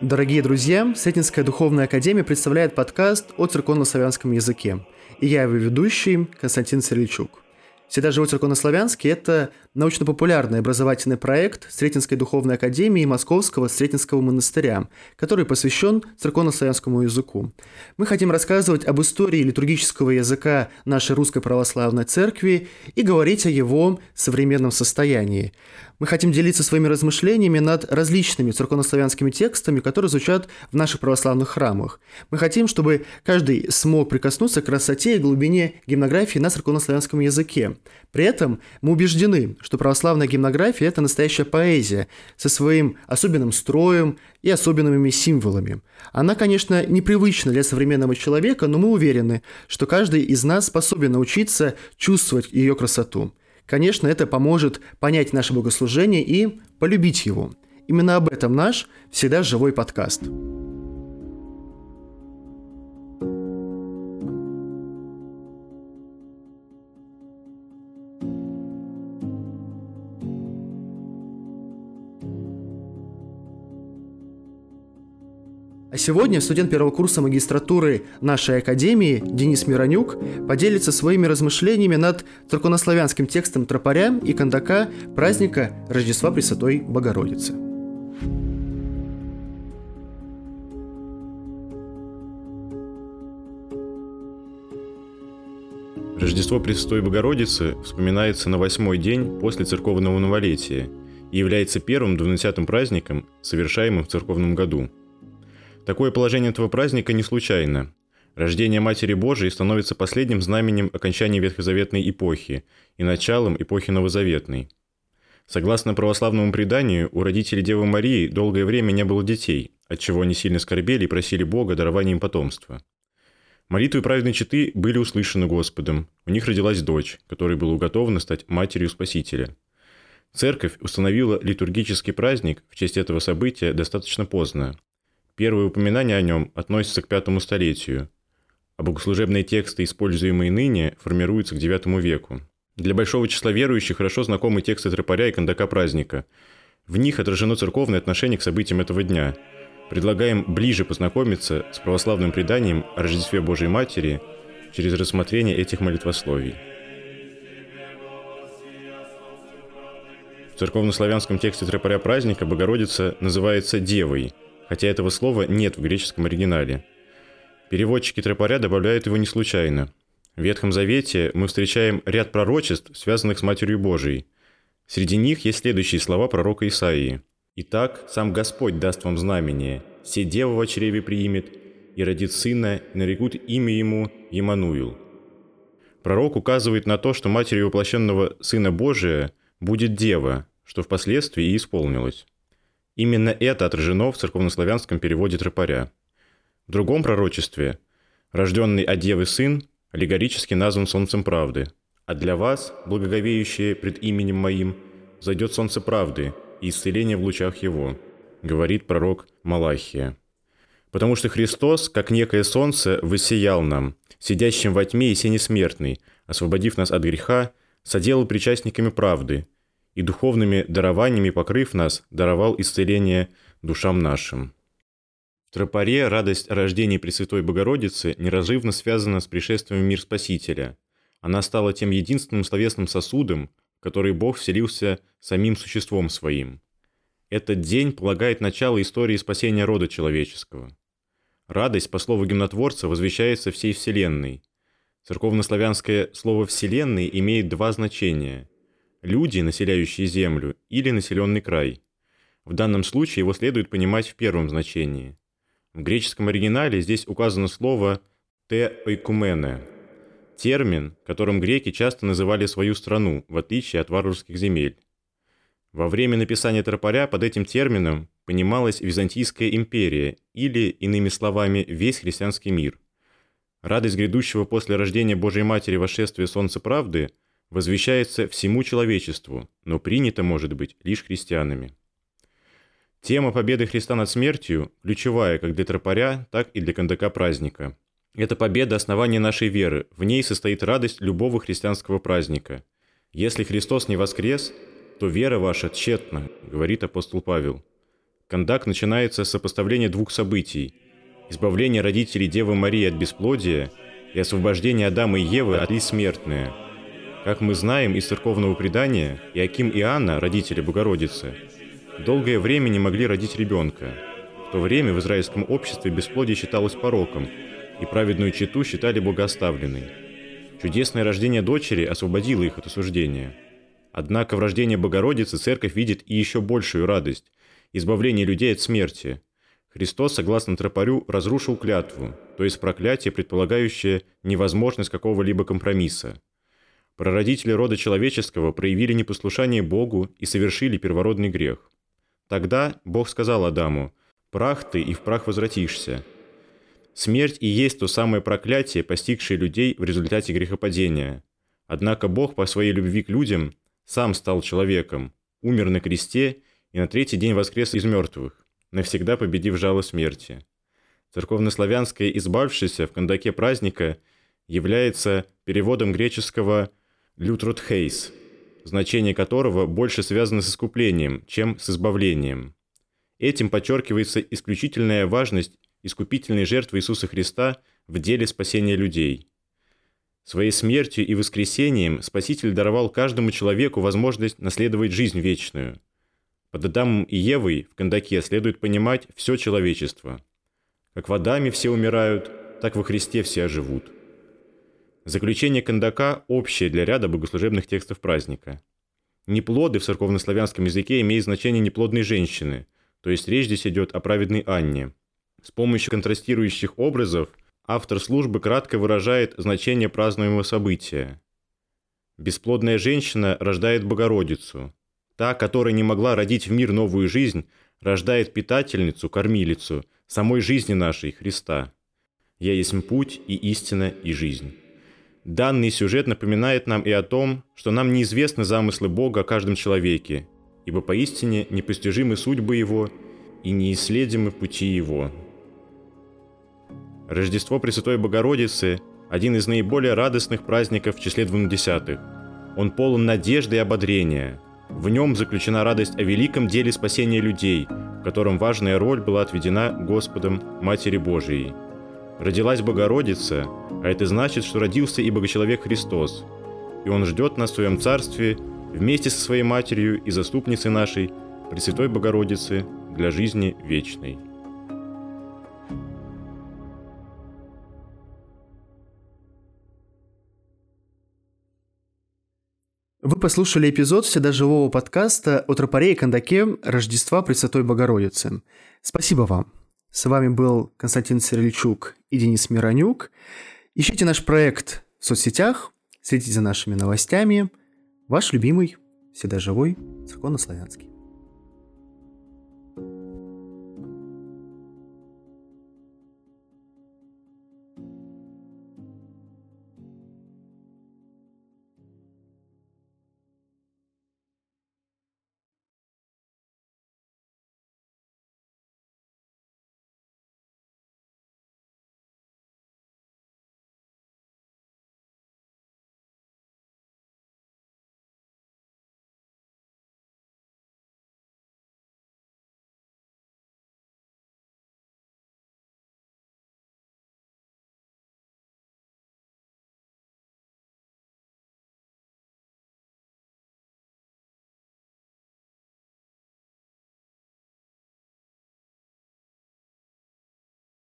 Дорогие друзья, Сретенская духовная академия представляет подкаст о церковно-славянском языке. И я его ведущий Константин Серличук. «Всегда живой церковнославянский» — это научно-популярный образовательный проект Сретенской духовной академии Московского Сретенского монастыря, который посвящен церковно-славянскому языку. Мы хотим рассказывать об истории литургического языка нашей Русской Православной Церкви и говорить о его современном состоянии. Мы хотим делиться своими размышлениями над различными церковнославянскими текстами, которые звучат в наших православных храмах. Мы хотим, чтобы каждый смог прикоснуться к красоте и глубине гимнографии на церковнославянском языке. При этом мы убеждены, что православная гимнография – это настоящая поэзия со своим особенным строем и особенными символами. Она, конечно, непривычна для современного человека, но мы уверены, что каждый из нас способен научиться чувствовать ее красоту. Конечно, это поможет понять наше богослужение и полюбить его. Именно об этом наш всегда живой подкаст. А сегодня студент первого курса магистратуры нашей академии Денис Миронюк поделится своими размышлениями над церковнославянским текстом тропаря и кондака праздника Рождества Пресвятой Богородицы. Рождество Пресвятой Богородицы вспоминается на восьмой день после церковного новолетия и является первым двунадцатым праздником, совершаемым в церковном году – Такое положение этого праздника не случайно. Рождение Матери Божией становится последним знаменем окончания ветхозаветной эпохи и началом эпохи новозаветной. Согласно православному преданию, у родителей Девы Марии долгое время не было детей, отчего они сильно скорбели и просили Бога дарования им потомства. Молитвы праведной четы были услышаны Господом. У них родилась дочь, которой было уготовано стать матерью Спасителя. Церковь установила литургический праздник в честь этого события достаточно поздно, Первые упоминания о нем относятся к пятому столетию, а богослужебные тексты, используемые ныне, формируются к IX веку. Для большого числа верующих хорошо знакомы тексты тропаря и кондака праздника. В них отражено церковное отношение к событиям этого дня. Предлагаем ближе познакомиться с православным преданием о Рождестве Божией Матери через рассмотрение этих молитвословий. В церковнославянском тексте тропаря праздника Богородица называется «девой», хотя этого слова нет в греческом оригинале. Переводчики тропаря добавляют его не случайно. В Ветхом Завете мы встречаем ряд пророчеств, связанных с Матерью Божией. Среди них есть следующие слова пророка Исаии. «Итак, сам Господь даст вам знамение, все дева в чреве приимет, и родит сына, и нарекут имя ему Емануил». Пророк указывает на то, что матерью воплощенного Сына Божия будет дева, что впоследствии и исполнилось. Именно это отражено в церковнославянском переводе тропаря. В другом пророчестве рожденный от Девы Сын аллегорически назван Солнцем Правды, а для вас, благоговеющие пред именем Моим, зайдет Солнце Правды и исцеление в лучах Его, говорит пророк Малахия. Потому что Христос, как некое солнце, высиял нам, сидящим во тьме и сене смертной, освободив нас от греха, соделал причастниками правды – и духовными дарованиями покрыв нас, даровал исцеление душам нашим. В тропаре радость о рождении Пресвятой Богородицы неразрывно связана с пришествием в мир Спасителя. Она стала тем единственным словесным сосудом, в который Бог вселился самим существом своим. Этот день полагает начало истории спасения рода человеческого. Радость, по слову гимнотворца, возвещается всей Вселенной. Церковнославянское слово «вселенной» имеет два значения – люди, населяющие Землю, или населенный край. В данном случае его следует понимать в первом значении. В греческом оригинале здесь указано слово «те ойкумене» – термин, которым греки часто называли свою страну, в отличие от варварских земель. Во время написания тропаря под этим термином понималась Византийская империя или, иными словами, весь христианский мир. Радость грядущего после рождения Божьей Матери восшествия Солнца Правды – возвещается всему человечеству, но принято, может быть, лишь христианами. Тема победы Христа над смертью ключевая как для тропаря, так и для кондака праздника. Это победа – основания нашей веры, в ней состоит радость любого христианского праздника. Если Христос не воскрес, то вера ваша тщетна, говорит апостол Павел. Кондак начинается с сопоставления двух событий – избавления родителей Девы Марии от бесплодия и освобождения Адама и Евы от ли смертные. Как мы знаем из церковного предания, Иаким и Анна, родители Богородицы, долгое время не могли родить ребенка. В то время в израильском обществе бесплодие считалось пороком, и праведную читу считали богооставленной. Чудесное рождение дочери освободило их от осуждения. Однако в рождении Богородицы церковь видит и еще большую радость – избавление людей от смерти. Христос, согласно тропарю, разрушил клятву, то есть проклятие, предполагающее невозможность какого-либо компромисса. Прародители рода человеческого проявили непослушание Богу и совершили первородный грех. Тогда Бог сказал Адаму, «Прах ты, и в прах возвратишься». Смерть и есть то самое проклятие, постигшее людей в результате грехопадения. Однако Бог по своей любви к людям сам стал человеком, умер на кресте и на третий день воскрес из мертвых, навсегда победив жало смерти. Церковнославянское «избавшийся» в кондаке праздника является переводом греческого «лютрутхейс», значение которого больше связано с искуплением, чем с избавлением. Этим подчеркивается исключительная важность искупительной жертвы Иисуса Христа в деле спасения людей. Своей смертью и воскресением Спаситель даровал каждому человеку возможность наследовать жизнь вечную. Под Адамом и Евой в Кандаке следует понимать все человечество. Как в Адаме все умирают, так во Христе все оживут. Заключение Кандака общее для ряда богослужебных текстов праздника. Неплоды в церковнославянском языке имеют значение неплодной женщины, то есть речь здесь идет о праведной Анне – с помощью контрастирующих образов автор службы кратко выражает значение празднуемого события. Бесплодная женщина рождает Богородицу. Та, которая не могла родить в мир новую жизнь, рождает питательницу, кормилицу, самой жизни нашей, Христа. «Я есть путь и истина и жизнь». Данный сюжет напоминает нам и о том, что нам неизвестны замыслы Бога о каждом человеке, ибо поистине непостижимы судьбы Его и неисследимы пути Его. Рождество Пресвятой Богородицы – один из наиболее радостных праздников в числе двунадесятых. Он полон надежды и ободрения. В нем заключена радость о великом деле спасения людей, в котором важная роль была отведена Господом Матери Божией. Родилась Богородица, а это значит, что родился и Богочеловек Христос. И Он ждет нас в Своем Царстве вместе со Своей Матерью и Заступницей нашей, Пресвятой Богородицы, для жизни вечной. Вы послушали эпизод всегда живого подкаста о тропаре и кондаке Рождества Пресвятой Богородицы. Спасибо вам. С вами был Константин Сирельчук и Денис Миронюк. Ищите наш проект в соцсетях, следите за нашими новостями. Ваш любимый, всегда живой, церковнославянский.